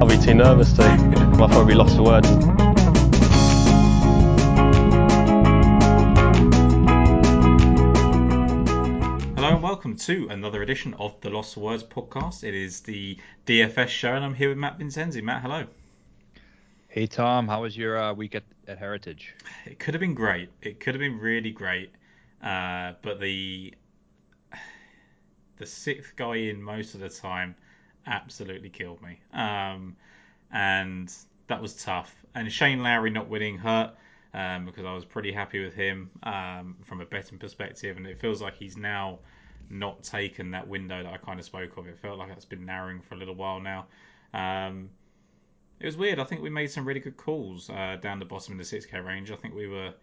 I'll be too nervous to. I'll probably lost for words. Hello and welcome to another edition of the Lost for Words podcast. It is the DFS show, and I'm here with Matt Vincenzi. Matt, hello. Hey Tom, how was your uh, week at, at Heritage? It could have been great. It could have been really great, uh, but the the sixth guy in most of the time absolutely killed me, um, and that was tough. And Shane Lowry not winning hurt um, because I was pretty happy with him um, from a betting perspective, and it feels like he's now not taken that window that I kind of spoke of. It felt like that's been narrowing for a little while now. Um, it was weird. I think we made some really good calls uh, down the bottom in the 6k range. I think we were,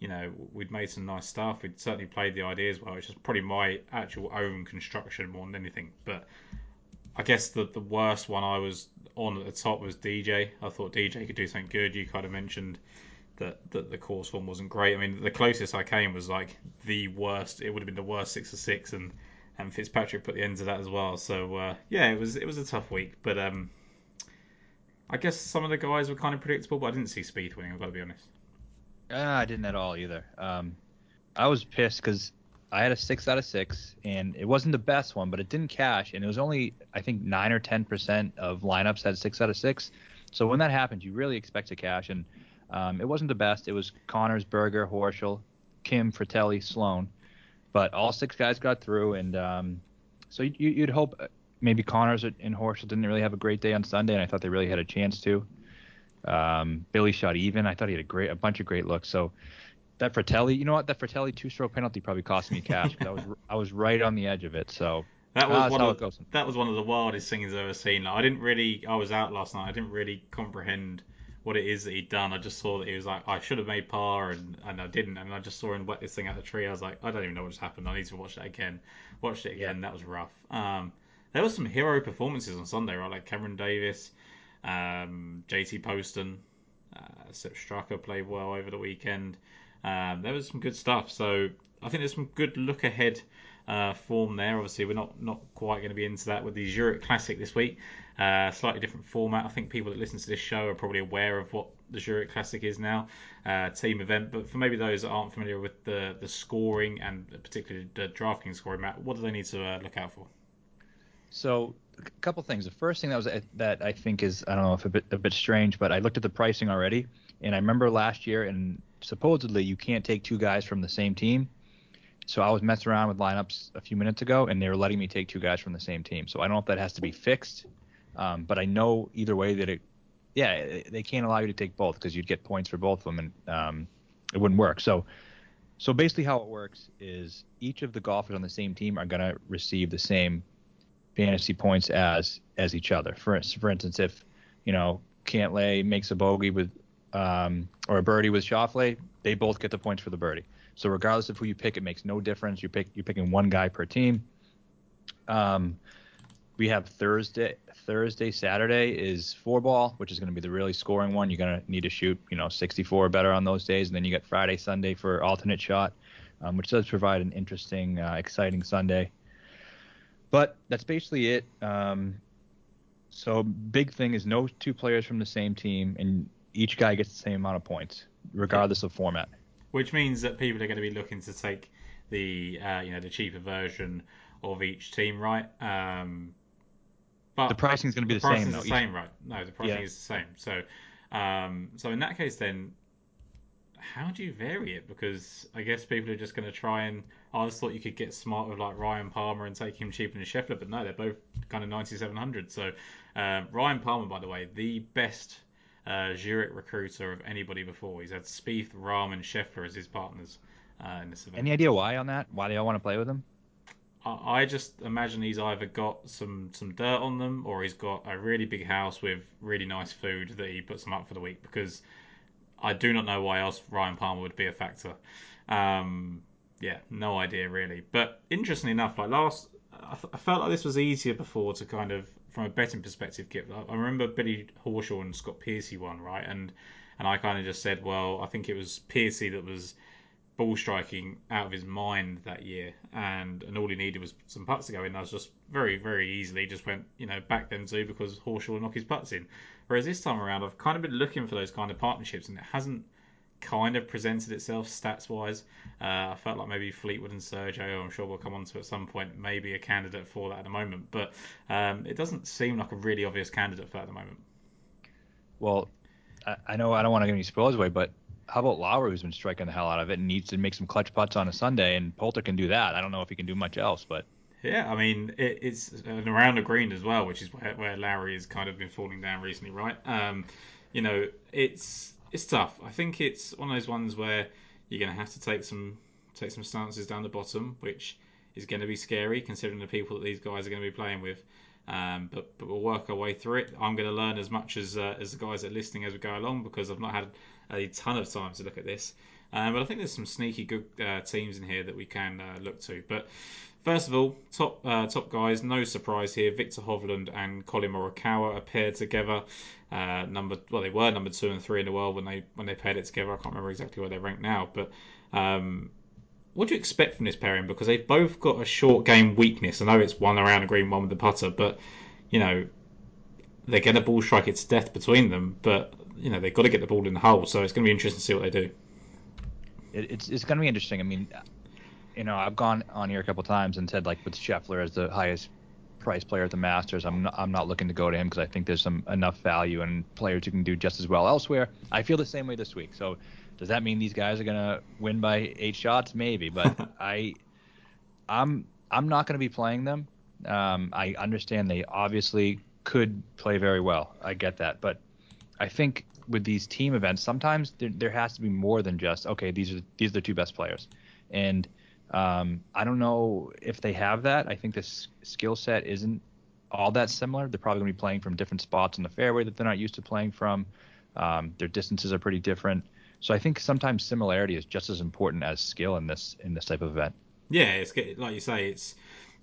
you know, we'd made some nice stuff. We'd certainly played the ideas well, which is probably my actual own construction more than anything. But I guess the the worst one I was on at the top was DJ. I thought DJ could do something good. You kind of mentioned that, that the course form wasn't great. I mean, the closest I came was like the worst. It would have been the worst six of six, and and Fitzpatrick put the ends of that as well. So uh, yeah, it was it was a tough week, but um, I guess some of the guys were kind of predictable, but I didn't see Spieth winning. I've got to be honest. Uh, I didn't at all either. Um, I was pissed because I had a six out of six, and it wasn't the best one, but it didn't cash, and it was only I think nine or ten percent of lineups had six out of six. So when that happens, you really expect to cash, and um, it wasn't the best. It was Conners, Berger, Horschel, Kim, Frittelli, Sloan, but all six guys got through, and um, so you, you'd hope maybe Conners and Horschel didn't really have a great day on Sunday, and I thought they really had a chance to. Um, Billy shot even. I thought he had a great, a bunch of great looks. So that Frittelli, you know what? That Frittelli two-stroke penalty probably cost me cash because I was I was right on the edge of it. So that was uh, one of that was one of the wildest things I've ever seen. Like, I didn't really. I was out last night. I didn't really comprehend what it is that he'd done. I just saw that he was like, I should have made par, and, and I didn't. And I just saw him wet this thing out of the tree. I was like, I don't even know what just happened. I need to watch that again. Watched it again. That was rough. Um, there were some hero performances on Sunday, right? Like Cameron Davis, um, JT Poston, uh, Sepp Straka played well over the weekend. Um, there was some good stuff. So I think there's some good look ahead uh, form there. Obviously, we're not not quite going to be into that with the Zurich Classic this week. Uh, slightly different format. I think people that listen to this show are probably aware of what the Zurich Classic is now, uh, team event. But for maybe those that aren't familiar with the the scoring and particularly the DraftKings scoring, Matt, what do they need to uh, look out for? So a couple things. The first thing that was that I think is I don't know if a bit a bit strange, but I looked at the pricing already, and I remember last year, and supposedly you can't take two guys from the same team. So I was messing around with lineups a few minutes ago, and they were letting me take two guys from the same team. So I don't know if that has to be fixed, um, but I know either way that it, yeah, they can't allow you to take both because you'd get points for both of them, and um, it wouldn't work. So, so basically how it works is each of the golfers on the same team are gonna receive the same fantasy points as as each other. For for instance, if you know Cantlay makes a bogey with um, or a birdie with Schauffele, they both get the points for the birdie. So regardless of who you pick, it makes no difference. You pick you're picking one guy per team. Um, we have Thursday, Thursday, Saturday is four ball, which is going to be the really scoring one. You're going to need to shoot, you know, 64 or better on those days, and then you get Friday, Sunday for alternate shot, um, which does provide an interesting, uh, exciting Sunday. But that's basically it. Um, so big thing is no two players from the same team, and each guy gets the same amount of points, regardless of format. Which means that people are going to be looking to take the uh, you know the cheaper version of each team, right? Um, but the pricing is going to be the, the same, though. The same, right? No, the pricing yeah. is the same. So, um, so in that case, then how do you vary it? Because I guess people are just going to try and. I just thought you could get smart with like Ryan Palmer and take him cheaper than Scheffler, but no, they're both kind of 9700. So uh, Ryan Palmer, by the way, the best uh, Zurich recruiter of anybody before. He's had Spieth, Rahm, and Scheffler as his partners uh, in this event. Any idea why on that? Why do they all want to play with him? I just imagine he's either got some some dirt on them or he's got a really big house with really nice food that he puts them up for the week because I do not know why else Ryan Palmer would be a factor. Um, yeah, no idea really. But interestingly enough, like last, I, I, felt like this was easier before to kind of, from a betting perspective, get. I remember Billy Horschel and Scott Piercy won, right? And and I kind of just said, well, I think it was Piercy that was ball striking out of his mind that year, and and all he needed was some putts to go in. I was just very very easily just went you know back them two because Horschel knock his putts in. Whereas this time around, I've kind of been looking for those kind of partnerships, and it hasn't kind of presented itself stats wise. Uh, I felt like maybe Fleetwood and Sergio, I'm sure we'll come on to at some point, maybe a candidate for that at the moment. But um, it doesn't seem like a really obvious candidate for that at the moment. Well, I, I know I don't want to give any spoilers away, but how about Lowry, who's been striking the hell out of it and needs to make some clutch putts on a Sunday, and Poulter can do that. I don't know if he can do much else, but. Yeah, I mean it, it's around the green as well, which is where, where Lowry has kind of been falling down recently, right? Um, you know, it's it's tough. I think it's one of those ones where you're going to have to take some take some stances down the bottom, which is going to be scary considering the people that these guys are going to be playing with. Um, but but we'll work our way through it. I'm going to learn as much as uh, as the guys that are listening as we go along because I've not had a ton of time to look at this. Um, but I think there's some sneaky good uh, teams in here that we can uh, look to. But first of all, top uh, top guys, no surprise here. Viktor Hovland and Collin Morikawa are paired together. Uh, number well, they were number two and three in the world when they when they paired it together. I can't remember exactly where they rank now, but. Um, what do you expect from this pairing? Because they've both got a short game weakness. I know it's one around the green, one with the putter, but you know they're going to ball strike it to death between them. But you know they've got to get the ball in the hole, so it's going to be interesting to see what they do. It, it's it's going to be interesting. I mean, you know, I've gone on here a couple times and said like with Scheffler as the highest price player at the Masters, I'm not, I'm not looking to go to him because I think there's some enough value and players who can do just as well elsewhere. I feel the same way this week. So does that mean these guys are gonna win by eight shots? Maybe, but I, I'm I'm not gonna be playing them. Um, I understand they obviously could play very well. I get that, but I think with these team events, sometimes there, there has to be more than just okay. These are these are the two best players, and um, I don't know if they have that. I think this skill set isn't all that similar. They're probably going to be playing from different spots in the fairway that they're not used to playing from. Um, their distances are pretty different. So I think sometimes similarity is just as important as skill in this in this type of event. Yeah, it's like you say. It's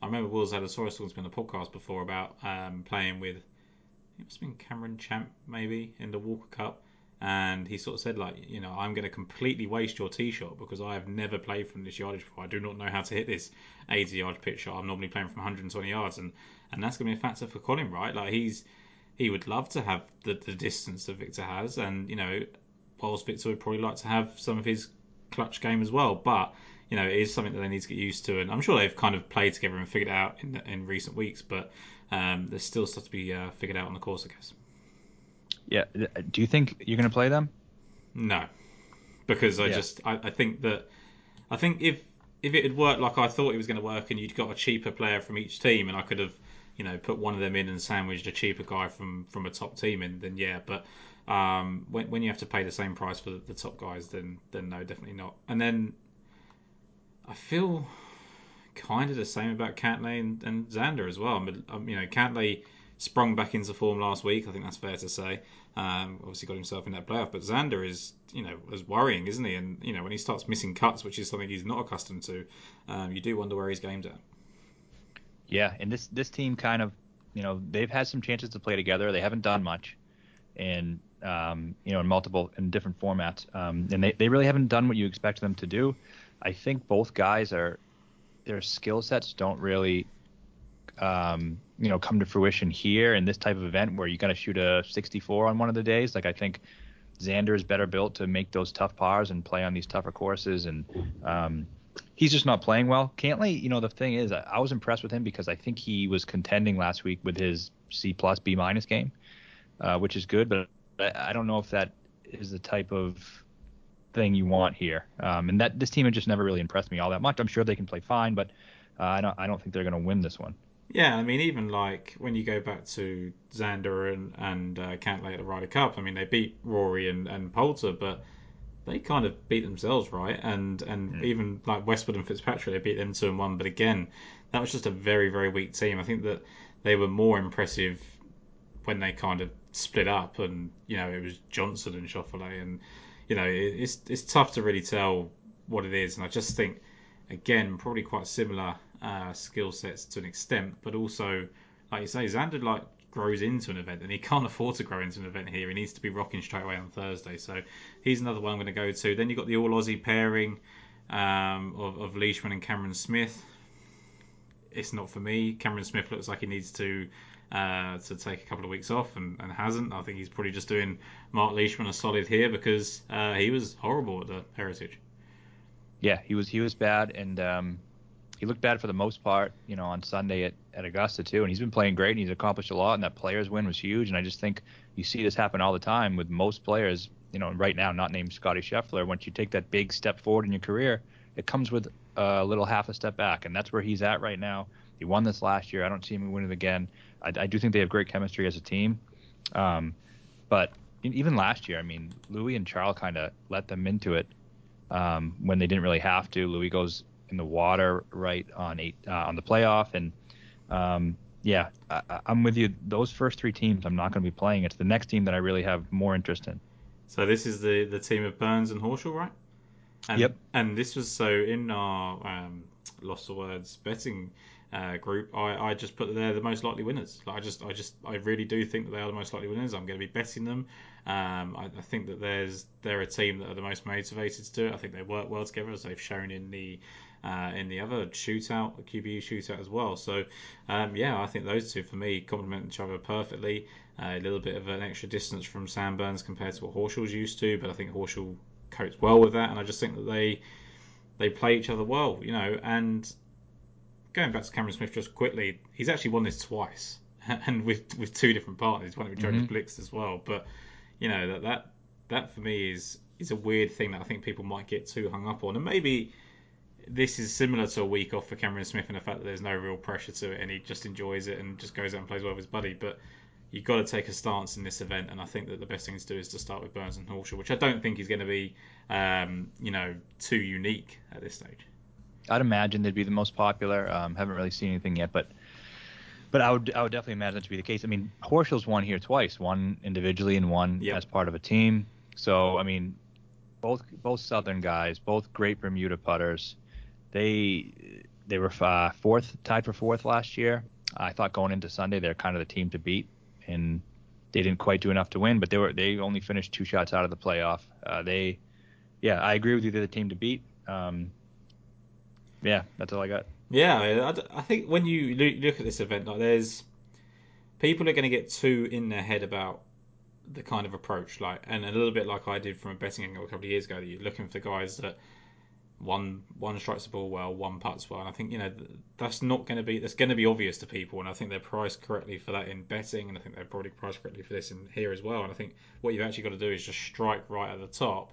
I remember had a Soros talking on the podcast before about um, playing with it must have been Cameron Champ maybe in the Walker Cup, and he sort of said like you know I'm going to completely waste your tee shot because I have never played from this yardage before. I do not know how to hit this 80 yard pitch shot. I'm normally playing from 120 yards, and and that's going to be a factor for colin right? Like he's he would love to have the, the distance that victor has, and you know whilst Viktor would probably like to have some of his clutch game as well. But you know, it is something that they need to get used to, and I'm sure they've kind of played together and figured it out in in recent weeks. But um, there's still stuff to be uh, figured out on the course, I guess. Yeah. Do you think you're going to play them? No, because I yeah. just I, I think that I think if if it had worked like I thought it was going to work, and you'd got a cheaper player from each team, and I could have you know put one of them in and sandwiched a cheaper guy from from a top team in, then yeah. But um, when, when you have to pay the same price for the, the top guys, then then no, definitely not. And then I feel kind of the same about Cantlay and, and Xander as well. But um, you know, Cantlay sprung back into form last week. I think that's fair to say. Um, obviously got himself in that playoff, but Xander is, you know, as worrying, isn't he? And you know, when he starts missing cuts, which is something he's not accustomed to, um, you do wonder where his game's at. Yeah, and this this team kind of, you know, they've had some chances to play together. They haven't done much, and um, you know, in multiple in different formats. Um, and they, they really haven't done what you expect them to do. I think both guys are their skill sets don't really um, you know come to fruition here in this type of event where you got to shoot a 64 on one of the days. Like I think Xander is better built to make those tough pars and play on these tougher courses, and um, he's just not playing well. Cantlay, you know, the thing is, I was impressed with him because I think he was contending last week with his C plus B minus game, uh, which is good, but I don't know if that is the type of thing you want here. Um, and that this team had just never really impressed me all that much. I'm sure they can play fine, but uh, I don't I don't think they're going to win this one. Yeah, I mean, even like when you go back to Xander and and uh, Cantlay at the Ryder Cup, I mean, they beat Rory and, and Poulter, but they kind of beat themselves, right? And and mm. even like Westwood and Fitzpatrick, they beat them two and one. But again, that was just a very very weak team. I think that they were more impressive when they kind of split up, and you know it was Johnson and Schauffele, and you know it's it's tough to really tell what it is. And I just think again probably quite similar uh, skill sets to an extent, but also like you say, Xander like grows into an event, and he can't afford to grow into an event here. He needs to be rocking straight away on Thursday, so he's another one I'm going to go to. Then you've got the All Aussie pairing. um, of, of Leishman and Cameron Smith. It's not for me. Cameron Smith looks like he needs to uh, to take a couple of weeks off and, and, hasn't. I think he's probably just doing Mark Leishman a solid here because uh, he was horrible at the Heritage. Yeah, he was he was bad, and um, he looked bad for the most part. You know, on Sunday at, at Augusta too, and he's been playing great and he's accomplished a lot. And that players win was huge. And I just think you see this happen all the time with most players. You know, right now, not named Scotty Scheffler. Once you take that big step forward in your career, it comes with a little half a step back, and that's where he's at right now. He won this last year. I don't see him winning again. I, I do think they have great chemistry as a team, um, but even last year, I mean, Louis and Charles kind of let them into it um, when they didn't really have to. Louis goes in the water right on eight uh, on the playoff, and um, yeah, I, am with you. Those first three teams, I'm not going to be playing. It's the next team that I really have more interest in. So this is the the team of Burns and Horschel, right? And, yep. And this was so in our um, lost the words betting uh, group, I, I just put they're the most likely winners. Like I just I just I really do think that they are the most likely winners. I'm going to be betting them. Um, I, I, think that there's they're a team that are the most motivated to do it. I think they work well together as they've shown in the uh, in the other shootout, QBE shootout as well. So um, yeah, I think those two for me complement each other perfectly. Uh, a little bit of an extra distance from Sam Burns compared to what Horschel's used to, but I think Horschel copes well with that, and I just think that they they play each other well, you know. And going back to Cameron Smith just quickly, he's actually won this twice, and with with two different partners. one with Jonas mm-hmm. Blixt as well, but you know that that that for me is is a weird thing that I think people might get too hung up on, and maybe this is similar to a week off for Cameron Smith in the fact that there's no real pressure to it and he just enjoys it and just goes out and plays well with his buddy. But you've got to take a stance in this event, and I think that the best thing to do is to start with Burns and Horschel, which I don't think is going to be, um, you know, too unique at this stage. I'd imagine they'd be the most popular. Um, haven't really seen anything yet, but but I would I would definitely imagine that to be the case. I mean, Horschel's won here twice, one individually and one yep. as part of a team. So I mean, both both Southern guys, both great Bermuda putters. They they were uh, fourth, tied for fourth last year. I thought going into Sunday they're kind of the team to beat, and they didn't quite do enough to win. But they were they only finished two shots out of the playoff. Uh, they, yeah, I agree with you. They're the team to beat. Um, yeah, that's all I got. Yeah, I, think when you look at this event, like there's people are going to get too in their head about the kind of approach, like, and a little bit like I did from a betting angle a couple of years ago. That you're looking for guys that one one strikes the ball well, one puts well. And I think you know that's not going to be that's going to be obvious to people, and I think they're priced correctly for that in betting, and I think they're probably priced correctly for this in here as well. And I think what you've actually got to do is just strike right at the top,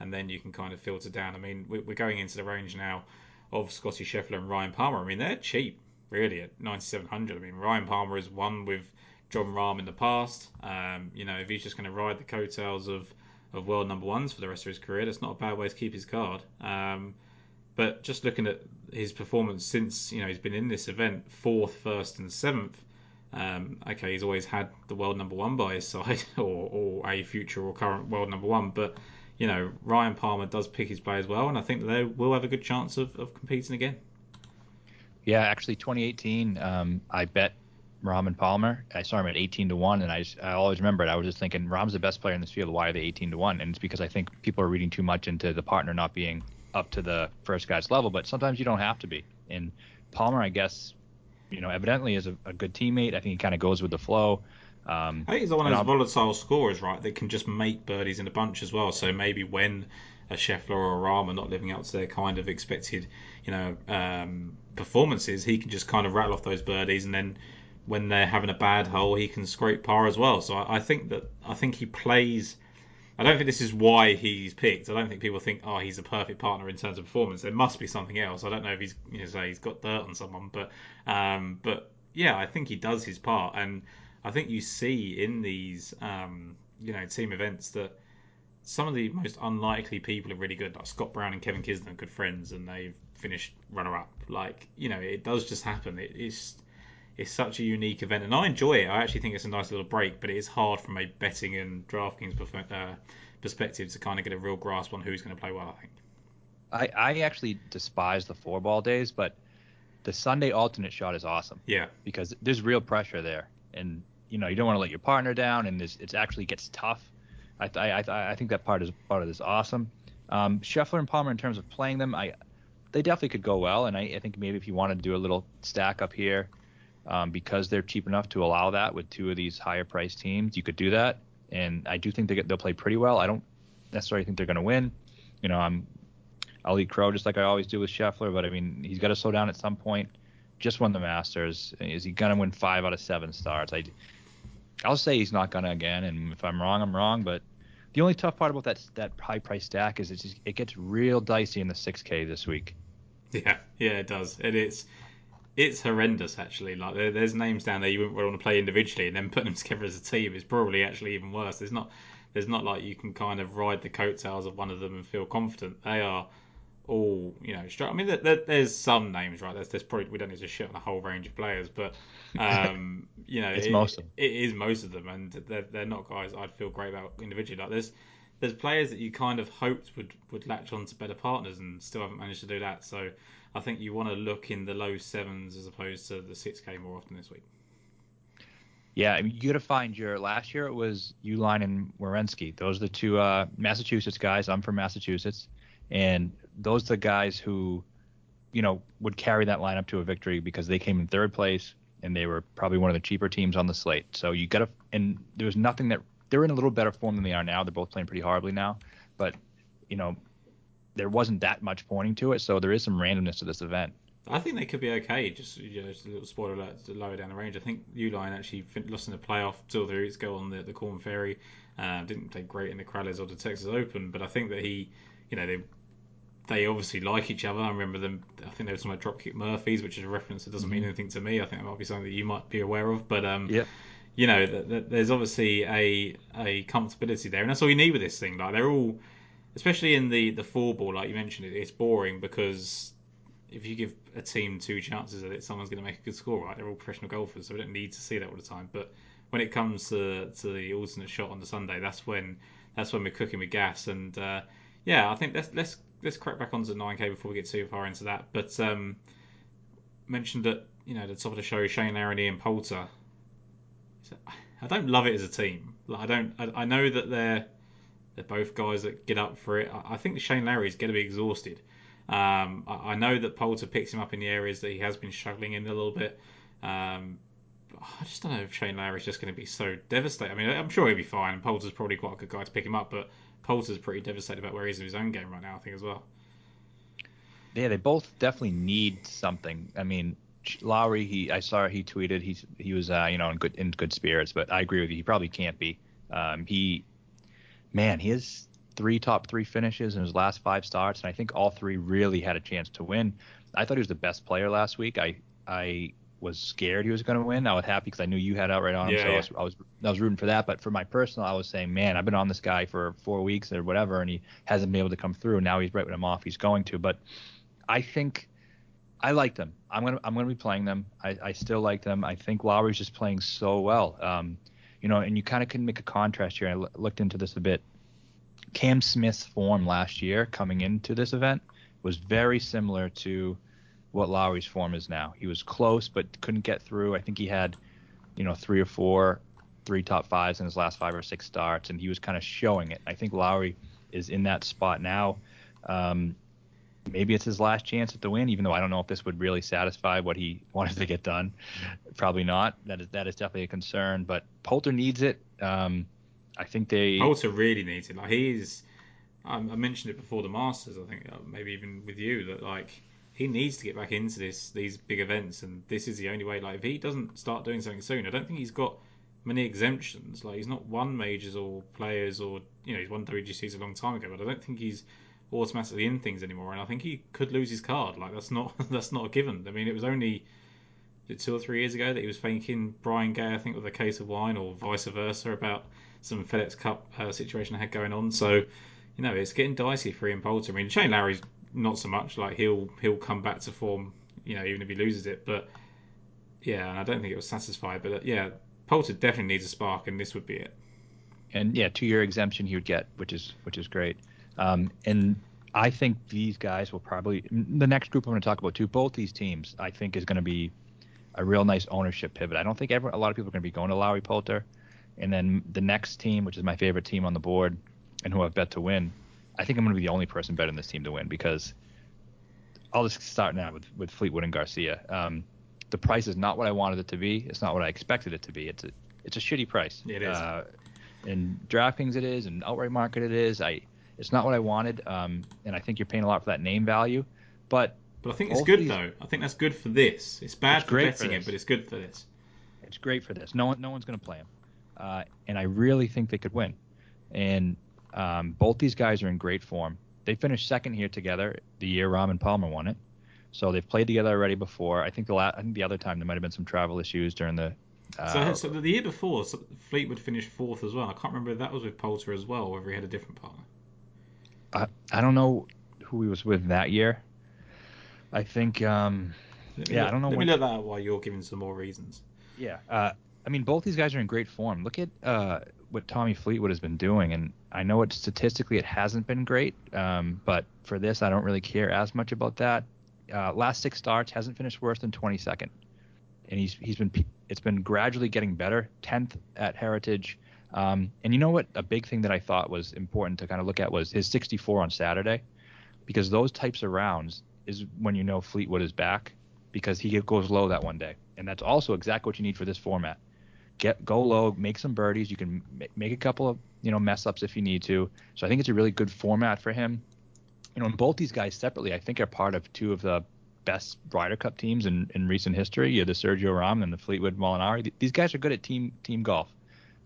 and then you can kind of filter down. I mean, we're going into the range now of Scotty Scheffler and Ryan Palmer. I mean, they're cheap really at 9700. I mean, Ryan Palmer has won with Jon Rahm in the past. Um, you know, if he's just going to ride the coattails of of world number ones for the rest of his career. That's not a bad way to keep his card. Um, but just looking at his performance since you know he's been in this event, fourth, first, and seventh. Um, okay, he's always had the world number one by his side, or, or a future or current world number one. But you know, Ryan Palmer does pick his players well, and I think they will have a good chance of, of competing again. Yeah, actually, 2018, um, I bet Rahm Palmer. I saw him at 18 to one, and I I always remember it. I was just thinking Rahm's the best player in this field. Why are they 18 to one? And it's because I think people are reading too much into the partner not being up to the first guy's level. But sometimes you don't have to be. And Palmer, I guess, you know, evidently is a, a good teammate. I think he kind of goes with the flow. Um, I think he's one of those volatile scorers, right? That can just make birdies in a bunch as well. So maybe when a Scheffler or a Rahm are not living up to their kind of expected, you know, um, performances, he can just kind of rattle off those birdies and then when they're having a bad hole, he can scrape par as well. So I, I, think that I think he plays. I don't think this is why he's picked. I don't think people think, oh, he's a perfect partner in terms of performance. There must be something else. I don't know if he's, you know, say he's got dirt on someone, but, um, but yeah, I think he does his part, and I think you see in these, um, you know, team events that some of the most unlikely people are really good. Like Scott Brown and Kevin Kisner are good friends, and they've finished runner up. Like, you know, it does just happen. It, it's it's such a unique event, and I enjoy it. I actually think it's a nice little break, but it is hard from a betting and DraftKings uh, perspective to kind of get a real grasp on who's going to play well. I think. I, I actually despise the four ball days, but the Sunday alternate shot is awesome. Yeah. Because there's real pressure there, and you know you don't want to let your partner down, and it actually gets tough. I I I think that part is part of this awesome. Um, Scheffler and Palmer, in terms of playing them, I they definitely could go well, and I, I think maybe if you wanted to do a little stack up here, um, because they're cheap enough to allow that with two of these higher priced teams, you could do that. And I do think they get, they'll play pretty well. I don't necessarily think they're going to win. You know, I'm I'll eat crow just like I always do with Scheffler, but I mean he's got to slow down at some point. Just won the Masters. Is he going to win five out of seven starts? I I'll say he's not going to again, and if I'm wrong, I'm wrong. But the only tough part about that that high price stack is it just, it gets real dicey in the 6K this week. Yeah, yeah, it does, and it's it's horrendous actually. Like there, there's names down there you wouldn't want to play individually, and then putting them together as a team is probably actually even worse. There's not there's not like you can kind of ride the coattails of one of them and feel confident. They are all you know. I mean, there, there's some names, right? There's, there's probably we don't need to shit on a whole range of players, but um, you know, it's it, most of them. it is most of them, and they're, they're not guys I'd feel great about individually. Like there's there's players that you kind of hoped would would latch on to better partners and still haven't managed to do that. So I think you want to look in the low sevens as opposed to the six K more often this week. Yeah, I mean, you got to find your. Last year it was Uihlein and Werenski. Those are the two uh, Massachusetts guys. I'm from Massachusetts, and those are the guys who, you know, would carry that lineup to a victory because they came in third place and they were probably one of the cheaper teams on the slate. So you got to, and there was nothing that they're in a little better form than they are now. They're both playing pretty horribly now, but you know, there wasn't that much pointing to it. So there is some randomness to this event. I think they could be okay. Just, you know, just a little spoiler alert lower down the range. I think Uihlein actually lost in the playoff or three weeks ago on the, the Korn Ferry. Uh, didn't play great in the Crowlers or the Texas Open, but I think that he, you know, they they obviously like each other. I remember them. I think they were talking about Dropkick Murphys, which is a reference that doesn't mean anything to me. I think that might be something that you might be aware of. But um, yeah. you know, th- th- there's obviously a a comfortability there, and that's all you need with this thing. Like they're all, especially in the the four ball, like you mentioned, it, it's boring because if you give a team two chances at it, someone's going to make a good score, right? They're all professional golfers, so we don't need to see that all the time. But when it comes to to the alternate shot on the Sunday, that's when that's when we're cooking with gas. And uh, yeah, I think let's let's let's crack back onto 9K before we get too far into that. But um, mentioned at you know the top of the show, Shane Lowry and Poulter. I don't love it as a team. Like I don't. I, I know that they're they're both guys that get up for it. I, think Shane Lowry is going to be exhausted. Um, I, I, know that Poulter picks him up in the areas that he has been struggling in a little bit. Um, I just don't know if Shane Lowry is just going to be so devastated. I mean, I'm sure he'll be fine. Poulter's probably quite a good guy to pick him up, but Poulter's pretty devastated about where he is in his own game right now. I think as well. Yeah, they both definitely need something. I mean, Lowry, he I saw he tweeted he's he was uh, you know in good in good spirits, but I agree with you. He probably can't be. Um, he, man, he has three top three finishes in his last five starts, and I think all three really had a chance to win. I thought he was the best player last week. I I was scared he was going to win. I was happy because I knew you had outright on him, yeah, so yeah. I, was, I was I was rooting for that. But for my personal, I was saying, man, I've been on this guy for four weeks or whatever, and he hasn't been able to come through. Now he's right when I'm off. He's going to, but I think I like them. I'm gonna I'm gonna be playing them. I, I still like them. I think Lowry's just playing so well. Um, you know, and you kind of can make a contrast here. I l- looked into this a bit. Cam Smith's form last year coming into this event was very similar to what Lowry's form is now. He was close but couldn't get through. I think he had, you know, three or four, three top fives in his last five or six starts, and he was kind of showing it. I think Lowry is in that spot now. Um, maybe it's his last chance at the win, even though I don't know if this would really satisfy what he wanted to get done. Probably not. That is that is definitely a concern. But Poulter needs it. Um, I think they. Poulter really needs it. Like he's, I, mentioned it before the Masters. I think uh, maybe even with you that like he needs to get back into this these big events, and this is the only way. Like if he doesn't start doing something soon, I don't think he's got many exemptions. Like he's not won majors or players or you know he's won WGCs a long time ago, but I don't think he's automatically in things anymore. And I think he could lose his card. Like that's not that's not a given. I mean, it was only two or three years ago that he was thanking Brian Gay, I think, with a case of wine, or vice versa, about some FedEx Cup uh, situation I had going on. So, you know, it's getting dicey for Ian Poulter. I mean, Shane Lowry's not so much. Like he'll he'll come back to form, you know, even if he loses it. But yeah, and I don't think it was satisfied. But uh, yeah, Poulter definitely needs a spark, and this would be it. And yeah, two year exemption he would get, which is which is great. Um, and I think these guys will probably the next group I'm going to talk about too. Both these teams, I think, is going to be a real nice ownership pivot. I don't think ever a lot of people are going to be going to Lowry Poulter, and then the next team, which is my favorite team on the board, and who I've bet to win, I think I'm going to be the only person betting this team to win because I'll just start now with, with Fleetwood and Garcia. Um, the price is not what I wanted it to be. It's not what I expected it to be. It's a it's a shitty price. It is. Uh, in DraftKings it is, and outright market it is. I it's not what I wanted, um, and I think you're paying a lot for that name value. But but I think it's good these- though. I think that's good for this. It's bad It's for betting it, but it's good for this. It's great for this. No one, no one's going to play him, uh, and I really think they could win. And um, both these guys are in great form. They finished second here together the year Rahm and Palmer won it, so they've played together already before. I think the la- I think the other time there might have been some travel issues during the. Uh, So, so the year before, so Fleetwood finished fourth as well. I can't remember if that was with Poulter as well, whether he had a different partner. I, I don't know who he was with that year. I think um, Yeah, look- I don't know Let when- me look that while you're giving some more reasons. Yeah, uh, I mean, both these guys are in great form. Look at uh, what Tommy Fleetwood has been doing, and I know it statistically it hasn't been great, um, but for this, I don't really care as much about that. Uh, last six starts hasn't finished worse than 22nd, and he's he's been it's been gradually getting better. 10th at Heritage, um, and you know what? A big thing that I thought was important to kind of look at was his 64 on Saturday, because those types of rounds is when you know Fleetwood is back, because he goes low that one day, and that's also exactly what you need for this format. Get go low, make some birdies. You can ma- make a couple of you know mess ups if you need to. So I think it's a really good format for him. You know, and both these guys separately, I think, are part of two of the best Ryder Cup teams in, in recent history. You have the Sergio Rahm and the Fleetwood Molinari. These guys are good at team team golf.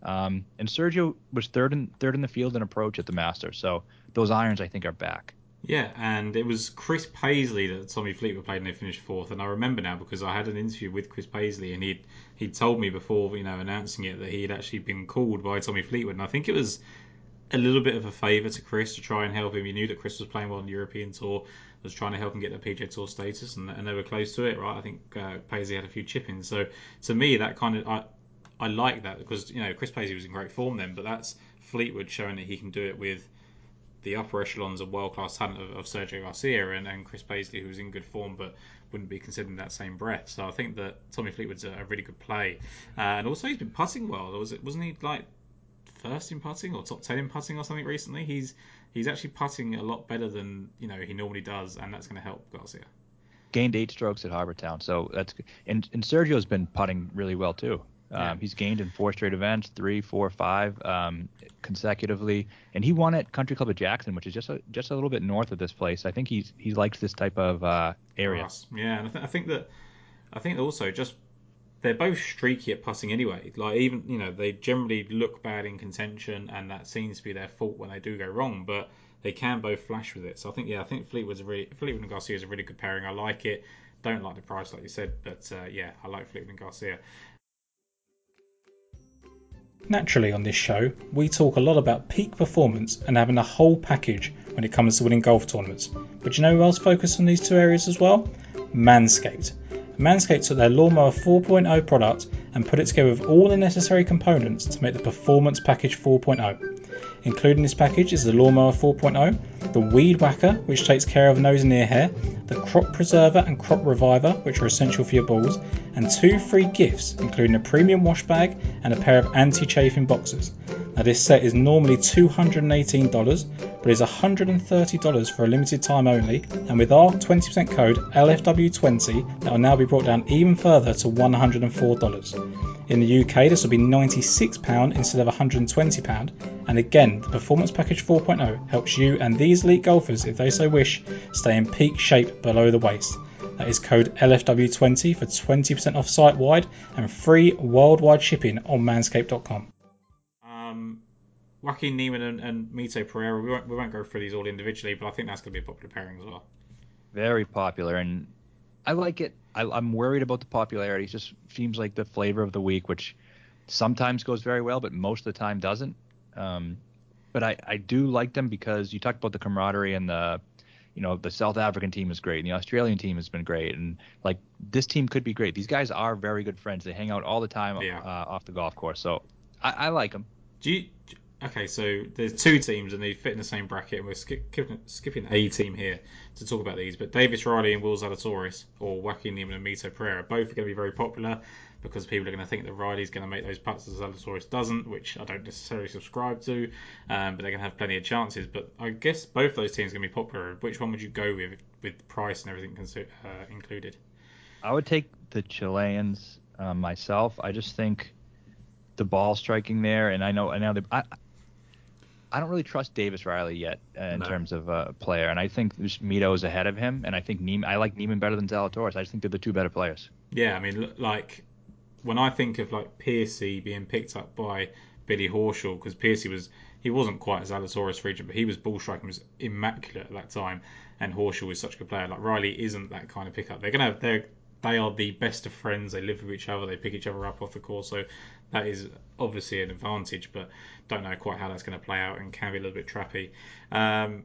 Um, and Sergio was third in third in the field in approach at the Masters. So those irons, I think, are back. Yeah, and it was Chris Paisley that Tommy Fleetwood played and they finished fourth. And I remember now because I had an interview with Chris Paisley and he'd he'd told me before you know announcing it that he had actually been called by Tommy Fleetwood. And I think it was a little bit of a favour to Chris to try and help him. He knew that Chris was playing well on the European Tour, was trying to help him get the PGA Tour status, and, and they were close to it, right? I think uh, Paisley had a few chip-ins. So to me, that kind of I like that because you know Chris Paisley was in great form then, but that's Fleetwood showing that he can do it with the upper echelons of world class talent of, of Sergio Garcia and, and Chris Paisley, who was in good form but wouldn't be considered in that same breath. So I think that Tommy Fleetwood's a, a really good play, uh, and also he's been putting well. Was it wasn't he like first in putting or top ten in putting or something recently? He's he's actually putting a lot better than you know he normally does, and that's going to help Garcia. Gained eight strokes at Harbour Town, so that's. And and Sergio's been putting really well too. Um, Yeah. He's gained in four straight events, three, four, five, um, consecutively, and he won at Country Club of Jackson, which is just a, just a little bit north of this place. I think he's he likes this type of uh, area. Yeah, and I, th- I think that I think also just they're both streaky at putting anyway. Like even you know they generally look bad in contention, and that seems to be their fault when they do go wrong. But they can both flash with it. So I think yeah, I think Fleetwood's a really Fleetwood and Garcia is a really good pairing. I like it. Don't like the price like you said, but uh, yeah, I like Fleetwood and Garcia. Naturally, on this show, we talk a lot about peak performance and having a whole package when it comes to winning golf tournaments. But you know who else focused on these two areas as well? Manscaped. Manscaped took their Lawnmower 4.0 product and put it together with all the necessary components to make the Performance Package 4.0. Included in this package is the Lawnmower 4.0, the Weed Whacker, which takes care of nose and ear hair, the Crop Preserver and Crop Reviver, which are essential for your balls, and two free gifts, including a premium wash bag and a pair of anti chafing boxers. Now, this set is normally $218, but is $130 for a limited time only, and with our 20% code LFW20, that will now be brought down even further to $104. In the UK, this will be £96 instead of £120. And again, the Performance Package 4.0 helps you and these elite golfers, if they so wish, stay in peak shape below the waist. That is code LFW20 for 20% off site wide and free worldwide shipping on manscaped.com. Um, Joaquin Niemann and, and Mito Pereira. We won't, we won't go through these all individually, but I think that's going to be a popular pairing as well. Very popular, and I like it. I, I'm worried about the popularity. It just seems like the flavor of the week, which sometimes goes very well, but most of the time doesn't. Um, but I, I do like them because you talked about the camaraderie and the, you know, the South African team is great and the Australian team has been great, and like this team could be great. These guys are very good friends. They hang out all the time uh, off the golf course, so I, I like them. Do you okay, so there's two teams and they fit in the same bracket, and we're skip, skipping, a team here to talk about these. But Davis Riley and Will Zalatoris, or Joaquin Niemann and Mito Pereira, both are going to be very popular because people are going to think that Riley's going to make those putts as Zalatoris doesn't, which I don't necessarily subscribe to, um, but they're going to have plenty of chances. But I guess both those teams are going to be popular. Which one would you go with, with price and everything uh, included? I would take the Chileans uh, myself. I just think the ball striking there, and I know I know the, I I don't really trust Davis Riley yet uh, in no. terms of a uh, player, and I think Mito is ahead of him, and I think Niemann, I like Niemann better than Zalatoris. I just think they're the two better players. Yeah, I mean, like when I think of like Piercy being picked up by Billy Horschel, because Piercy was he wasn't quite as Zalatoris region, but he was ball striking was immaculate at that time, and Horschel was such a good player. Like Riley isn't that kind of pickup. They're gonna have they're they are the best of friends. They live with each other. They pick each other up off the course. So that is obviously an advantage, but don't know quite how that's going to play out and can be a little bit trappy. Um,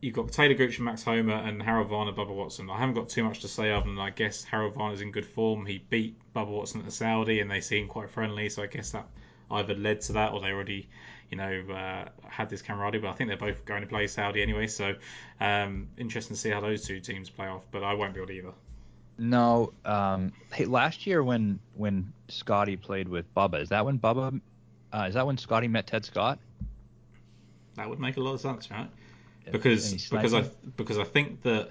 you've got Taylor Gooch and Max Homa and Harold Varner, Bubba Watson. I haven't got too much to say other than I guess Harold Varner's in good form. He beat Bubba Watson at the Saudi and they seem quite friendly, so I guess that either led to that or they already, you know, uh, had this camaraderie. But I think they're both going to play Saudi anyway, so um, interesting to see how those two teams play off. But I won't be able to either. No, um, hey, last year when when Scotty played with Bubba, is that when Bubba, uh, is that when Scotty met Ted Scott? That would make a lot of sense, right? Because because I because I think that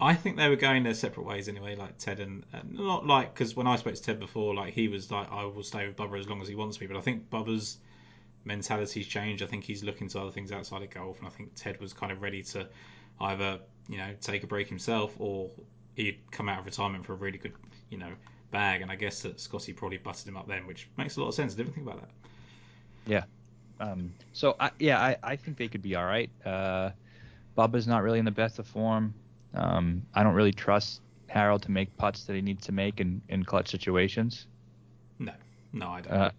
I think they were going their separate ways anyway, like Ted and, and not like because when I spoke to Ted before, like he was like I will stay with Bubba as long as he wants me, but I think Bubba's mentality's changed. I think he's looking to other things outside of golf, and I think Ted was kind of ready to either you know take a break himself or he'd come out of retirement for a really good, you know, bag. And I guess that Scotty probably busted him up then, which makes a lot of sense. I didn't think about that. Yeah. Um, so I, yeah, I, I think they could be all right. Uh, Bubba's not really in the best of form. Um, I don't really trust Harold to make putts that he needs to make in, in clutch situations. No, no, I don't. Uh,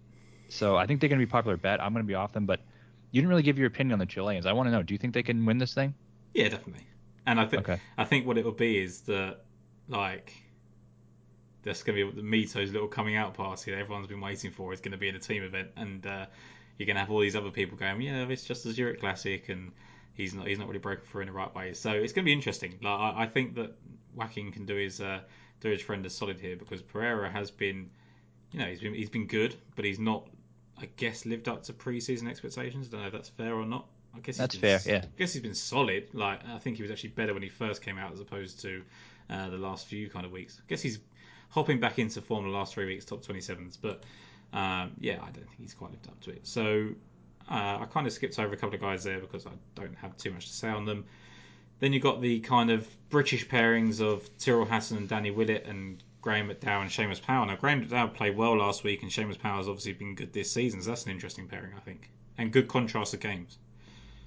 so I think they're going to be popular bet. I'm going to be off them, but you didn't really give your opinion on the Chileans. I want to know, do you think they can win this thing? Yeah, definitely. And I think okay. I think what it will be is that like that's going to be the Mito's little coming out party that everyone's been waiting for. It's going to be in a team event, and uh, you're going to have all these other people going, yeah, it's just a Zurich Classic, and he's not he's not really broken through in the right way. So it's going to be interesting. Like I, I think that Joaquin can do his uh, do his friend a solid here because Pereira has been, you know, he's been he's been good, but he's not, I guess, lived up to preseason expectations. I don't know if that's fair or not. I guess that's been, fair. Yeah. I guess he's been solid. Like I think he was actually better when he first came out as opposed to uh, the last few kind of weeks. I guess he's hopping back into form the last three weeks, top 27s. But um, yeah, I don't think he's quite lived up to it. So uh, I kind of skipped over a couple of guys there because I don't have too much to say on them. Then you've got the kind of British pairings of Tyrrell Hatton and Danny Willett and Graham McDowell and Seamus Power. Now, Graham McDowell played well last week, and Seamus Power has obviously been good this season, so that's an interesting pairing, I think. And good contrast of games.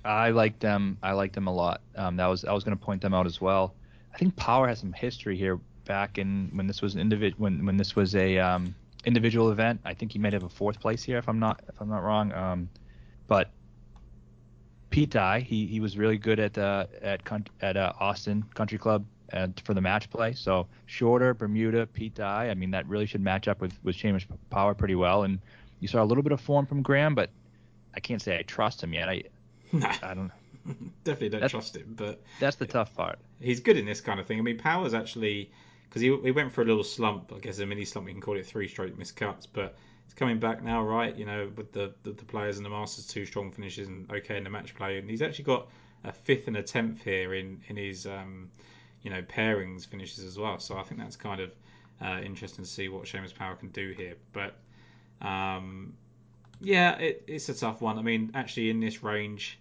I liked them. I liked them a lot. Um, that was I was going to point them out as well. I think Power has some history here back in when this was an individual when when this was a um, individual event. I think he might have a fourth place here if I'm not if I'm not wrong. Um, but Pete Dye, he he was really good at uh, at at uh, Austin Country Club and for the match play. So shorter Bermuda Pete Dye. I mean that really should match up with with Seamus Power pretty well. And you saw a little bit of form from Graham, but I can't say I trust him yet. I I don't. Definitely don't that's, trust him, but that's the tough part. He's good in this kind of thing. I mean, Powers actually, because he, he went for a little slump, I guess a mini slump. We can call it three-stroke miscuts, but he's coming back now, right? You know, with the, the, the players and the Masters, two strong finishes and okay in the match play, and he's actually got a fifth and a tenth here in in his um, you know pairings finishes as well. So I think that's kind of uh, interesting to see what Seamus Power can do here, but. Um, yeah, it, it's a tough one. I mean, actually, in this range,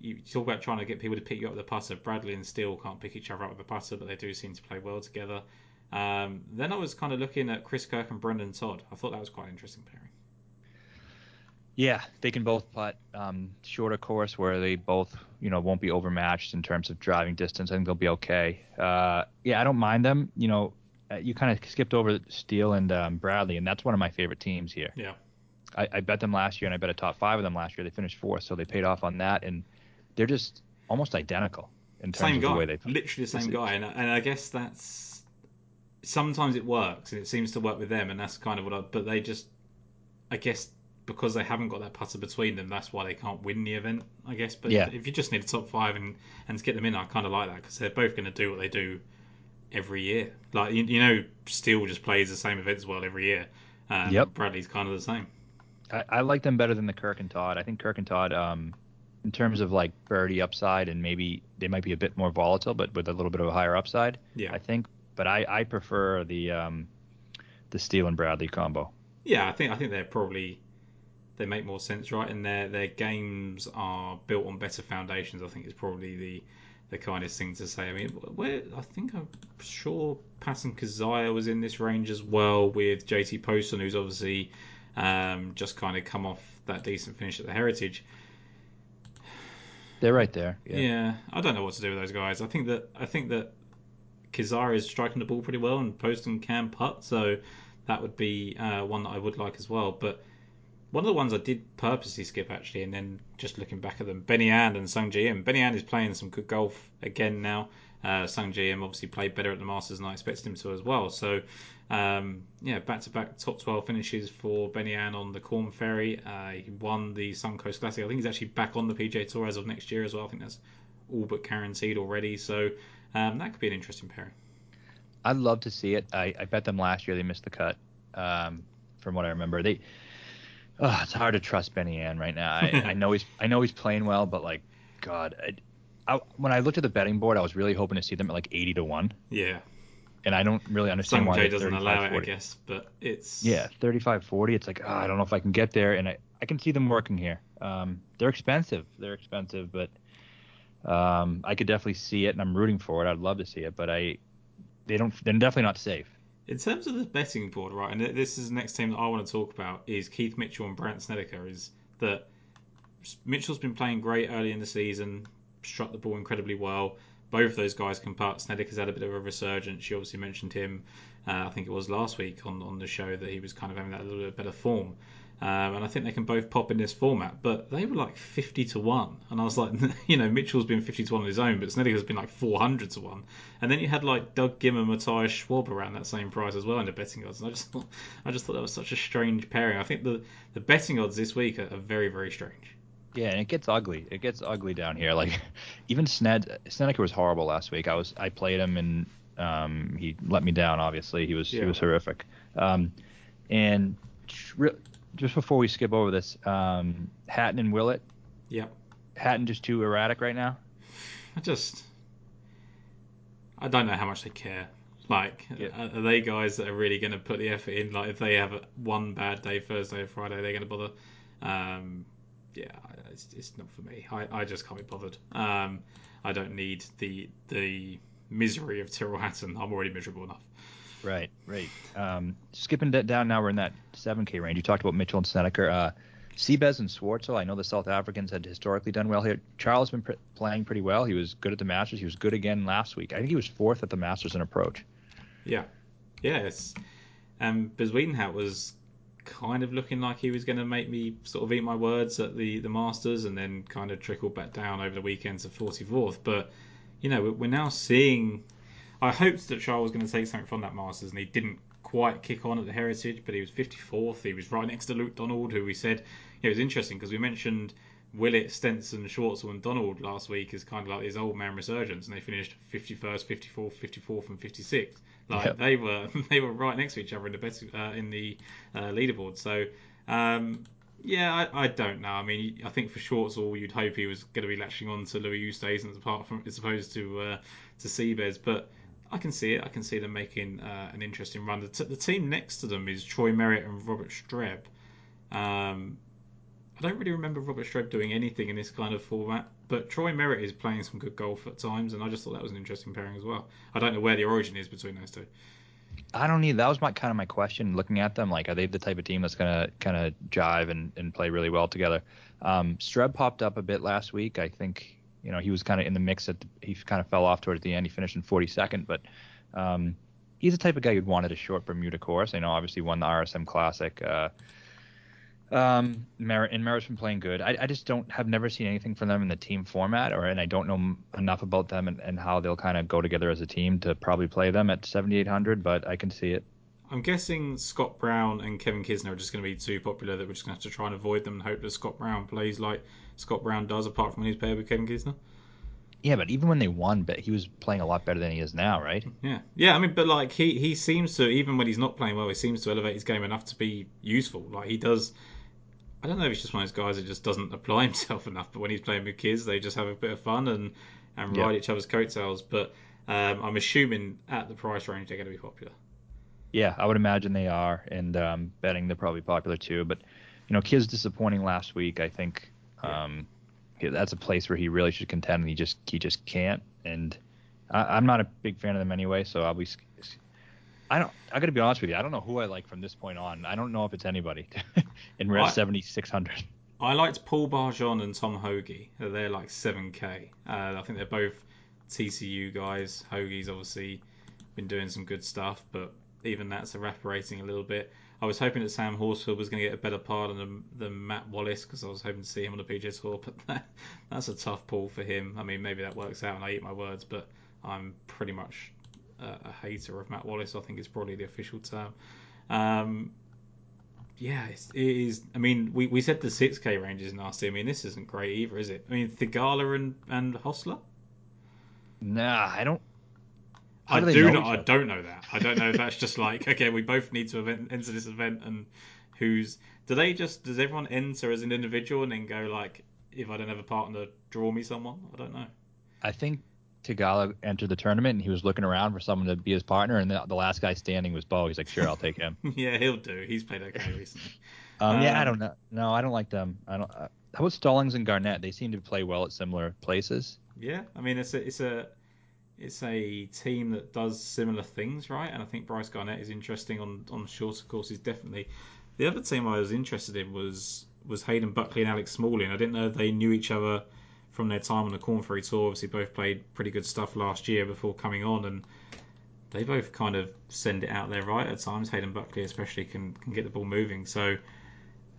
you talk about trying to get people to pick you up with the putter. Bradley and Steele can't pick each other up with the putter, but they do seem to play well together. Um, then I was kind of looking at Chris Kirk and Brendon Todd. I thought that was quite an interesting pairing. Yeah, they can both putt um, shorter course where they both, you know, won't be overmatched in terms of driving distance. I think they'll be okay. Uh, yeah, I don't mind them. You know, uh, you kind of skipped over Steele and um, Bradley, and that's one of my favorite teams here. Yeah. I, I bet them last year, and I bet a top five of them last year. They finished fourth, so they paid off on that. And they're just almost identical in terms same of guy, the way they play. literally the same guy, and, and I guess that's sometimes it works and it seems to work with them, and that's kind of what I. But they just, I guess because they haven't got that putter between them, that's why they can't win the event, I guess. But Yeah. if you just need a top five and, and to get them in, I kind of like that because they're both going to do what they do every year. Like you, you know, Steele just plays the same events well every year. Um, Yep. Bradley's kind of the same. I, I like them better than the Kirk and Todd. I think Kirk and Todd, um, in terms of like birdie upside and maybe they might be a bit more volatile, but with a little bit of a higher upside. Yeah. I think. But I, I prefer the um, the Steele and Bradley combo. Yeah, I think I think they're probably they make more sense, right? And their their games are built on better foundations. I think is probably the the kindest thing to say. I mean, where I think I'm sure Patton Kizzire was in this range as well with JT Poston, who's obviously um, just kind of come off that decent finish at the Heritage. They're right there. Yeah. I don't know what to do with those guys. I think that I think that Kizzire is striking the ball pretty well and Poston can putt, so that would be uh, one that I would like as well. But one of the ones I did purposely skip actually, and then just looking back at them, Benny An and Sungjae Im. Benny An is playing some good golf again now. Uh, Sungjae obviously played better at the Masters than I expected him to as well. So um, yeah, back-to-back top 12 finishes for Benny An on the Corn Ferry. Uh, he won the Suncoast Classic. I think he's actually back on the PJ Tour as of next year as well. I think that's all but guaranteed already. So um, that could be an interesting pairing. I'd love to see it. I, I bet them last year they missed the cut. Um, from what I remember, they. Oh, it's hard to trust Benny An right now. I, I know he's I know he's playing well, but like, God, I, I, when I looked at the betting board, I was really hoping to see them at like eighty to one, Yeah, and I don't really understand Sung why they're doesn't 35, allow it, I guess, but it's Yeah, 35 40. It's like, oh, I don't know if I can get there. And I, I can see them working here. Um, they're expensive. They're expensive, but um, I could definitely see it, and I'm rooting for it. I'd love to see it, but I, they don't, they're definitely not safe. In terms of the betting board, right, and this is the next team that I want to talk about is Keith Mitchell and Brandt Snedeker. Is that Mitchell's been playing great early in the season, struck the ball incredibly well. Both those guys can putt. Snedeker's had a bit of a resurgence. You obviously mentioned him, uh, I think it was last week on, on the show that he was kind of having that little bit better form. Um, and I think they can both pop in this format, but they were like 50 to 1. And I was like, you know, Mitchell's been 50 to 1 on his own, but Snedeker's been like 400 to 1. And then you had like Doug Ghim and Matthias Schwab around that same price as well in the betting odds. And I just thought, I just thought that was such a strange pairing. I think the, the betting odds this week are, are very, very strange. Yeah, and it gets ugly. It gets ugly down here. Like, even Sned Snedeker was horrible last week. I was I played him and um, he let me down. Obviously, he was Yeah. he was horrific. Um, and tr- just before we skip over this, um, Hatton and Willett. Yep. Hatton just too erratic right now. I just, I don't know how much they care. Like, Yeah. are, are they guys that are really going to put the effort in? Like, if they have one bad day, Thursday or Friday, they're going to bother. Um, yeah, it's, it's not for me. I, I just can't be bothered. Um, I don't need the the misery of Tyrrell Hatton. I'm already miserable enough. Right, right. Um, skipping that down now, we're in that 7K range. You talked about Mitchell and Snedeker. Uh, Seabez and Schwartzel, I know the South Africans had historically done well here. Charles has been pr- playing pretty well. He was good at the Masters. He was good again last week. I think he was fourth at the Masters in approach. Yeah, yeah. It's, um, Bezuidenhout was kind of looking like he was going to make me sort of eat my words at the the Masters, and then kind of trickled back down over the weekend to 44th. But you know, we're- now seeing. I hoped that Charles was going to take something from that Masters, and he didn't quite kick on at the Heritage, but he was 54th. He was right next to Luke Donald, who we said it was interesting because we mentioned Willett, Stenson, Schwartzel, and Donald last week as kind of like his old man resurgence, and they finished 51st, 54th, 54th, and 56th. Like Yep. they were, they were right next to each other in the best, uh, in the uh, leaderboard. So. Um, yeah, I, I don't know. I mean, I think for Schwartzel, you'd hope he was going to be latching on to Louis Oosthuizen apart from as opposed to uh, to Seabez, but I can see it. I can see them making uh, an interesting run. The, t- the team next to them is Troy Merritt and Robert Streb. Um, I don't really remember Robert Streb doing anything in this kind of format, but Troy Merritt is playing some good golf at times, and I just thought that was an interesting pairing as well. I don't know where the origin is between those two. I don't need. That was my kind of my question. Looking at them, like, are they the type of team that's gonna kind of jive and, and play really well together? Um, Streb popped up a bit last week. I think you know he was kind of in the mix. At the, he kind of fell off towards the end. He finished in 42nd, but um, he's the type of guy you'd want at a short Bermuda course. I know obviously won the RSM Classic. Uh, um, Merritt and Merritt's been playing good. I, I just don't have never seen anything from them in the team format, or and I don't know m- enough about them and, and how they'll kind of go together as a team to probably play them at 7,800. But I can see it. I'm guessing Scott Brown and Kevin Kisner are just going to be too popular that we're just going to have to try and avoid them and hope that Scott Brown plays like Scott Brown does, apart from when he's paired with Kevin Kisner. Yeah, but even when they won, but he was playing a lot better than he is now, right? Yeah, yeah. I mean, but like he he seems to even when he's not playing well, he seems to elevate his game enough to be useful. Like he does. I don't know if he's just one of those guys that just doesn't apply himself enough. But when he's playing with kids, they just have a bit of fun and and Yeah. ride each other's coattails. But um, I'm assuming at the price range they're going to be popular. Yeah, I would imagine they are, and um, betting they're probably popular too. But you know, Kid's disappointing last week. I think um, yeah, that's a place where he really should contend, and he just he just can't. And I, I'm not a big fan of them anyway, so I'll be. I don't. I got to be honest with you. I don't know who I like from this point on. I don't know if it's anybody in red 7600. I liked Paul Barjon and Tom Hoge. They're like 7k. Uh, I think they're both TCU guys. Hoge's obviously been doing some good stuff, but even that's evaporating a little bit. I was hoping that Sam Horsfield was going to get a better par than, than Matt Wallace because I was hoping to see him on the PGA Tour, but that, that's a tough pull for him. I mean, maybe that works out and I eat my words, but I'm pretty much a, a hater of Matt Wallace. I think it's probably the official term. Um, yeah, it's, it is. I mean, we, we said the 6k range is nasty. I mean, this isn't great either, is it? I mean, Theegala and, and Hossler? Nah, I don't. How I do, do not. I don't know that. I don't know if that's just like okay, we both need to event, enter this event, and who's do they just does everyone enter as an individual and then go like if I don't have a partner, draw me someone? I don't know. I think Theegala entered the tournament and he was looking around for someone to be his partner, and the, the last guy standing was Beau. He's like, sure, I'll take him. yeah, he'll do. He's played okay recently. Um, yeah, I Um, don't know. No, I don't like them. I don't. Uh, how about Stallings and Garnett? They seem to play well at similar places. Yeah, I mean it's a it's a it's a team that does similar things, right? And I think Bryce Garnett is interesting on on shorter courses. Definitely. The other team I was interested in was was Hayden Buckley and Alex Smalley. I didn't know they knew each other from their time on the Corn Ferry Tour. Obviously, both played pretty good stuff last year before coming on, and they both kind of send it out there right at times. Hayden Buckley especially can can get the ball moving. So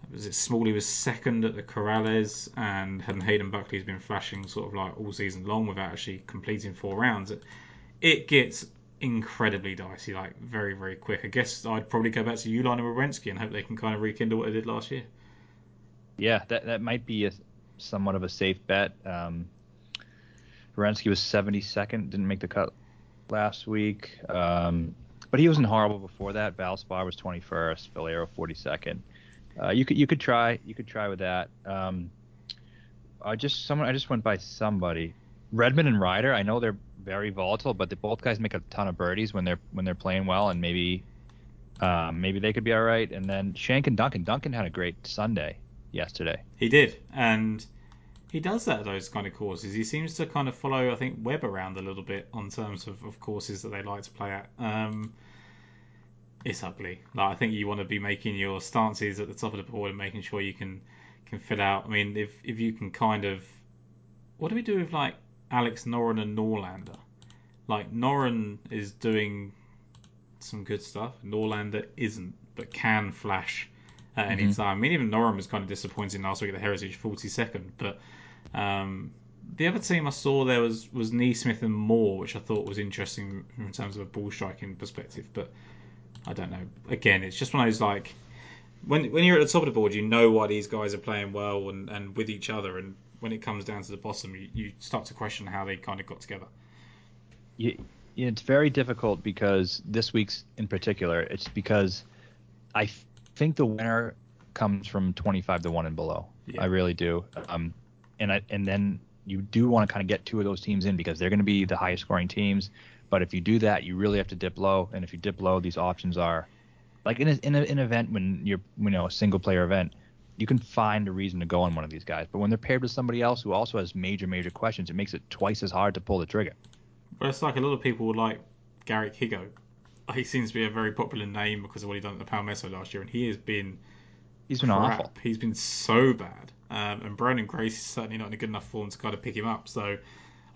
was it Smalley was second at the Corales, and Hayden Buckley's been flashing sort of like all season long without actually completing four rounds. It, gets incredibly dicey, like very very quick. I guess I'd probably go back to Uihlein and Werenski and hope they can kind of rekindle what they did last year. Yeah, that that might be a somewhat of a safe bet. Um, Werenski was 72nd, didn't make the cut last week, um, but he wasn't horrible before that. Valspar was 21st, Valero 42nd. Uh, you could you could try you could try with that. Um, I just someone I just went by somebody. Redman and Ryder. I know they're very volatile, but they both guys make a ton of birdies when they're when they're playing well, and maybe um, maybe they could be all right. And then Schenk and Duncan. Duncan had a great Sunday yesterday. He did, and he does that at those kind of courses. He seems to kind of follow, I think, Webb around a little bit on terms of, of courses that they like to play at. Um, it's ugly. Like I think you want to be making your stances at the top of the board and making sure you can can fit out. I mean, if if you can kind of, what do we do with like Alex Noren and Norlander? Like Noren is doing some good stuff. Norlander isn't, but can flash at any Mhm. time. I mean, even Noren was kind of disappointing last week at the Heritage, 42nd. But um, the other team I saw there was was NeSmith and Moore, which I thought was interesting in terms of a ball striking perspective. But I don't know. Again, it's just one of those like when when you're at the top of the board, you know why these guys are playing well and, and with each other, and when it comes down to the bottom, you, you start to question how they kind of got together. you, it's very difficult because this week's in particular, it's because I think the winner comes from 25 to one and below. Yeah. I really do. Um, and I and then you do want to kind of get two of those teams in because they're going to be the highest scoring teams. But if you do that, you really have to dip low. And if you dip low, these options are like in a, in a, an event when you're you know a single player event, you can find a reason to go on one of these guys. But when they're paired with somebody else who also has major major questions, it makes it twice as hard to pull the trigger. But it's like a lot of people would like Garrick Higgo. He seems to be a very popular name because of what he done at the Palmetto last year, and he has been He's been crap. awful. He's been so bad. Um, and Branden Grace is certainly not in a good enough form to kind of pick him up. So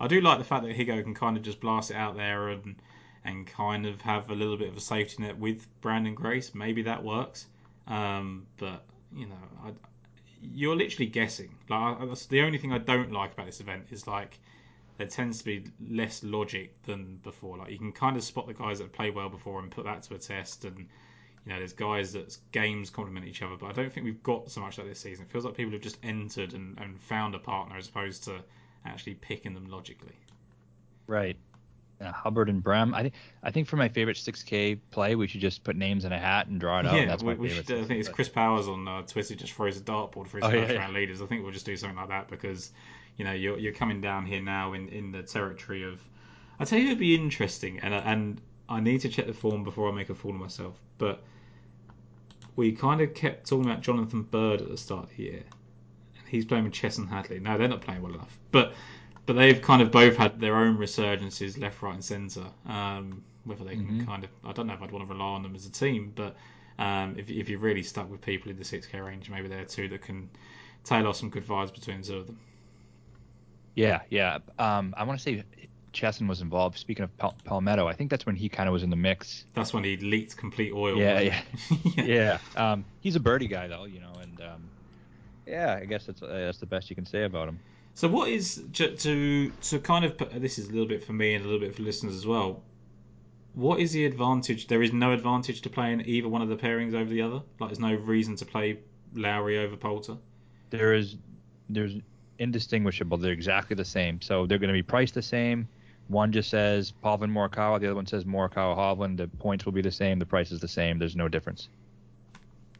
I do like the fact that Higgo can kind of just blast it out there and and kind of have a little bit of a safety net with Branden Grace. Maybe that works. Um, but you know, I, you're literally guessing. Like I, that's the only thing I don't like about this event is like there tends to be less logic than before. Like you can kind of spot the guys that play well before and put that to a test, and you know there's guys that games complement each other. But I don't think we've got so much like this season. It feels like people have just entered and, and found a partner as opposed to actually picking them logically. Right. Uh, Hubbard and Brehm. I think I think for my favorite 6K play, we should just put names in a hat and draw it out. Yeah, That's we, my we favorite. should, I think it's Chris Powers on uh, Twitter just throws a dartboard for his Oh, first yeah, yeah. round leaders. I think we'll just do something like that because you know you're you're coming down here now in, in the territory of. I tell you, it'd be interesting, and and I need to check the form before I make a fool of myself. But we kind of kept talking about Jonathan Byrd at the start of the year, and he's playing with Chesson Hadley. No, they're not playing well enough, but but they've kind of both had their own resurgences left, right, and centre. Um, whether they can Mhm. kind of, I don't know if I'd want to rely on them as a team, but um, if, if you're really stuck with people in the 6k range, maybe there are two that can tail off some good vibes between the two of them. Yeah, yeah. Um, I want to say Chesson was involved. Speaking of Pal- Palmetto, I think that's when he kind of was in the mix. That's when he leaked complete oil. Yeah, wasn't it? Yeah. Um, he's a birdie guy though, you know, and um, yeah, I guess that's uh, that's the best you can say about him. So what is to to, to kind of put, this is a little bit for me and a little bit for listeners as well. What is the advantage? There is no advantage to playing either one of the pairings over the other. Like there's no reason to play Lowry over Poulter. There is there's indistinguishable. They're exactly the same. So they're going to be priced the same. One just says Hovland Morikawa, the other one says Morikawa Hovland. The points will be the same. The price is the same. There's no difference.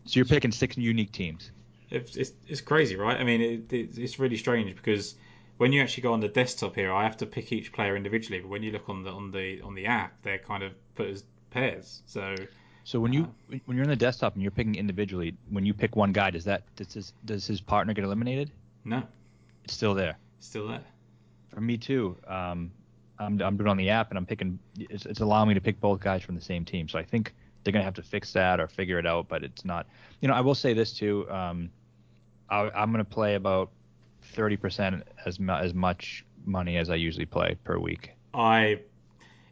So you're picking six unique teams. It's, it's, it's crazy, right? I mean, it, it, it's really strange because when you actually go on the desktop here, I have to pick each player individually. But when you look on the on the on the app, they're kind of put as pairs. So So when you uh, when you're on the desktop and you're picking individually, when you pick one guy, does that does his does his partner get eliminated? no, It's still there. still there. For me too. Um, I'm I'm doing it on the app and I'm picking. It's, it's allowing me to pick both guys from the same team. So I think they're gonna have to fix that or figure it out. But it's not. You know, I will say this too. Um, I, I'm gonna play about thirty percent as mu- as much money as I usually play per week. I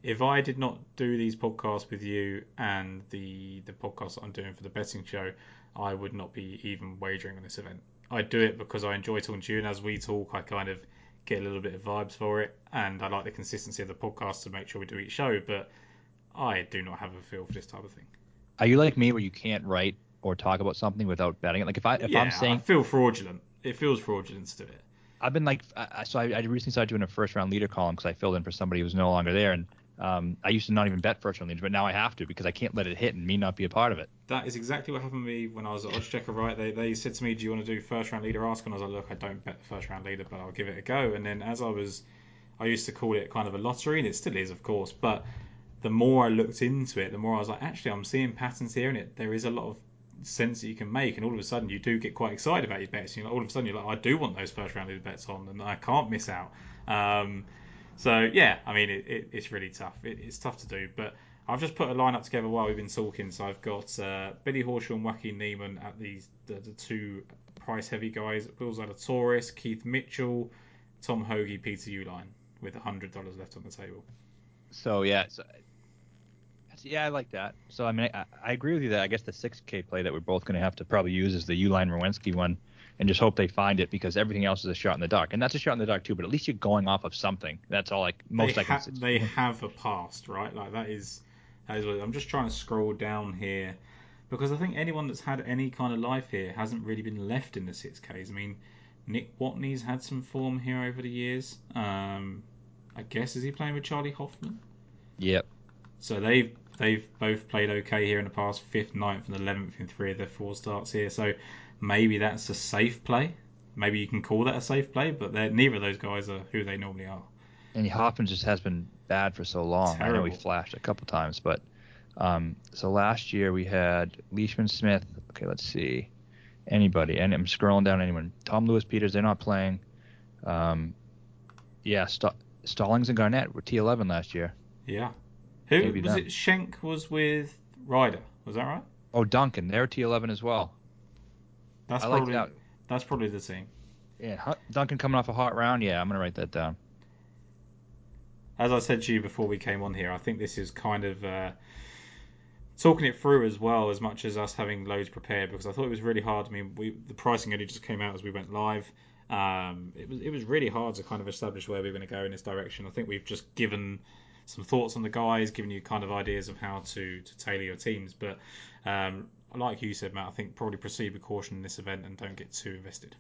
if I did not do these podcasts with you and the the podcast I'm doing for the betting show, I would not be even wagering on this event. I do it because I enjoy talking to you, and as we talk, I kind of get a little bit of vibes for it, and I like the consistency of the podcast to make sure we do each show. But I do not have a feel for this type of thing. Are you like me where you can't write or talk about something without betting it? Like if I if yeah, I'm saying I feel fraudulent. It feels fraudulent to do it. I've been like, so I, I recently started doing a first round leader column because I filled in for somebody who was no longer there, and um, I used to not even bet first round leaders, but now I have to because I can't let it hit and me not be a part of it. That is exactly what happened to me when I was at Oddschecker, right? They, they said to me, Do you want to do first round leader ask? And I was like, Look, I don't bet the first round leader, but I'll give it a go. And then as I was, I used to call it kind of a lottery, and it still is, of course. But the more I looked into it, the more I was like, Actually, I'm seeing patterns here, and it there is a lot of sense that you can make. And all of a sudden, you do get quite excited about your bets. You all of a sudden, you're like, I do want those first round leader bets on, and I can't miss out. Um, so yeah, I mean, it, it, it's really tough. It, it's tough to do, but I've just put a lineup together while we've been talking. So I've got uh, Billy Horschel and Joaquin Niemann at these the, the two price heavy guys. Will Zalatoris, Keith Mitchell, Tom Hoge, Peter Uihlein with hundred dollars left on the table. So yeah, so, yeah, I like that. So I mean, I, I agree with you that I guess the 6K play that we're both going to have to probably use is the Uihlein Werenski one, and just hope they find it because everything else is a shot in the dark, and that's a shot in the dark too. But at least you're going off of something. That's all. Like most they, I can. ha- they have a past, right? Like that is that is. What, I'm just trying to scroll down here because I think anyone that's had any kind of life here hasn't really been left in the six Ks. I mean, Nick Watney's had some form here over the years. Um, I guess is he playing with Charley Hoffman? Yep. So they've they've both played okay here in the past, fifth, ninth, and eleventh in three of their four starts here. So maybe that's a safe play. Maybe you can call that a safe play, but neither of those guys are who they normally are. And Hoffman just has been bad for so long. I know he flashed a couple times, but um, so last year we had Leishman Smith. Okay, let's see. Anybody, and I'm scrolling down. Anyone? Tom Lewis Peters. They're not playing. Um, yeah, St- Stallings and Garnett were T11 last year. Yeah. Who Maybe was them. it? Schenk was with Ryder. Was that right? Oh, Duncan, they're T11 as well. That's I like probably that. that's probably the team. Yeah, Duncan coming off a hot round. Yeah, I'm gonna write that down. As I said to you before we came on here, I think this is kind of uh, talking it through as well as much as us having loads prepared because I thought it was really hard. I mean, we the pricing only just came out as we went live. um, it was it was really hard to kind of establish where we were going to go in this direction. I think we've just given some thoughts on the guys, given you kind of ideas of how to to tailor your teams. But um, like you said, Matt, I think probably proceed with caution in this event and don't get too invested.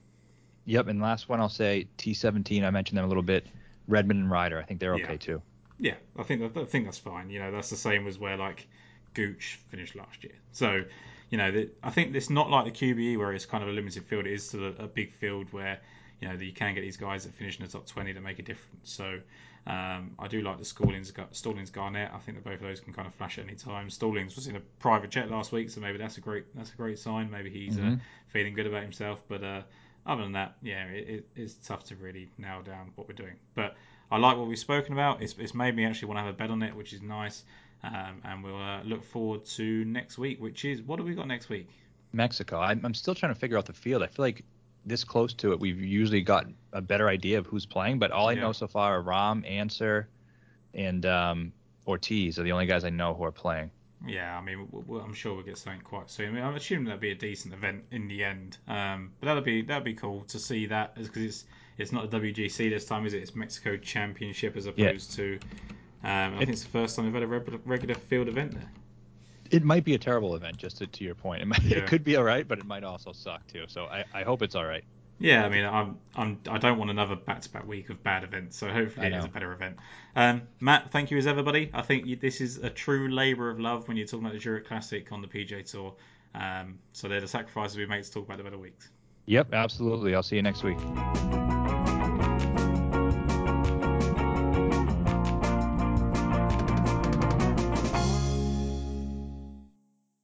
Yep, and last one I'll say T17. I mentioned them a little bit. Redman and Ryder, I think they're okay Yeah. too. Yeah, I think I think that's fine. You know, that's the same as where like Gooch finished last year. So, you know, the, I think it's not like the QBE where it's kind of a limited field. It is a, a big field where you know that you can get these guys that finish in the top 20 that make a difference. So, um, I do like the Stallings, Stallings Garnett. I think that both of those can kind of flash at any time. Stallings was in a private jet last week, so maybe that's a great that's a great sign. Maybe he's uh, Mhm. feeling good about himself. But uh, other than that, yeah, it, it, it's tough to really nail down what we're doing. But I like what we've spoken about. It's, it's made me actually want to have a bet on it, which is nice. Um, and we'll uh, look forward to next week, which is what do we got next week? Mexico. I'm, I'm still trying to figure out the field. I feel like this close to it, we've usually got a better idea of who's playing. But all I Yeah. know so far are Rahm, Ancer, and um, Ortiz are the only guys I know who are playing. Yeah, I mean, I'm sure we'll get something quite soon. I mean, I'm assuming that'll be a decent event in the end. Um, but that'll be that'll be cool to see that because it's it's not a WGC this time, is it? It's Mexico Championship as opposed to. Um, I think it's the first time they've had a regular field event there. It might be a terrible event, just to, to your point. It, might, Yeah. it could be all right, but it might also suck too. So I, I hope it's all right. Yeah, I mean, I'm, I'm, I don't want another back-to-back week of bad events, so hopefully it is a better event. Um, Matt, thank you as ever, buddy. I think you, this is a true labour of love when you're talking about the Zurich Classic on the PJ Tour. Um, so they're the sacrifices we make to talk about the better weeks. Yep, absolutely. I'll see you next week.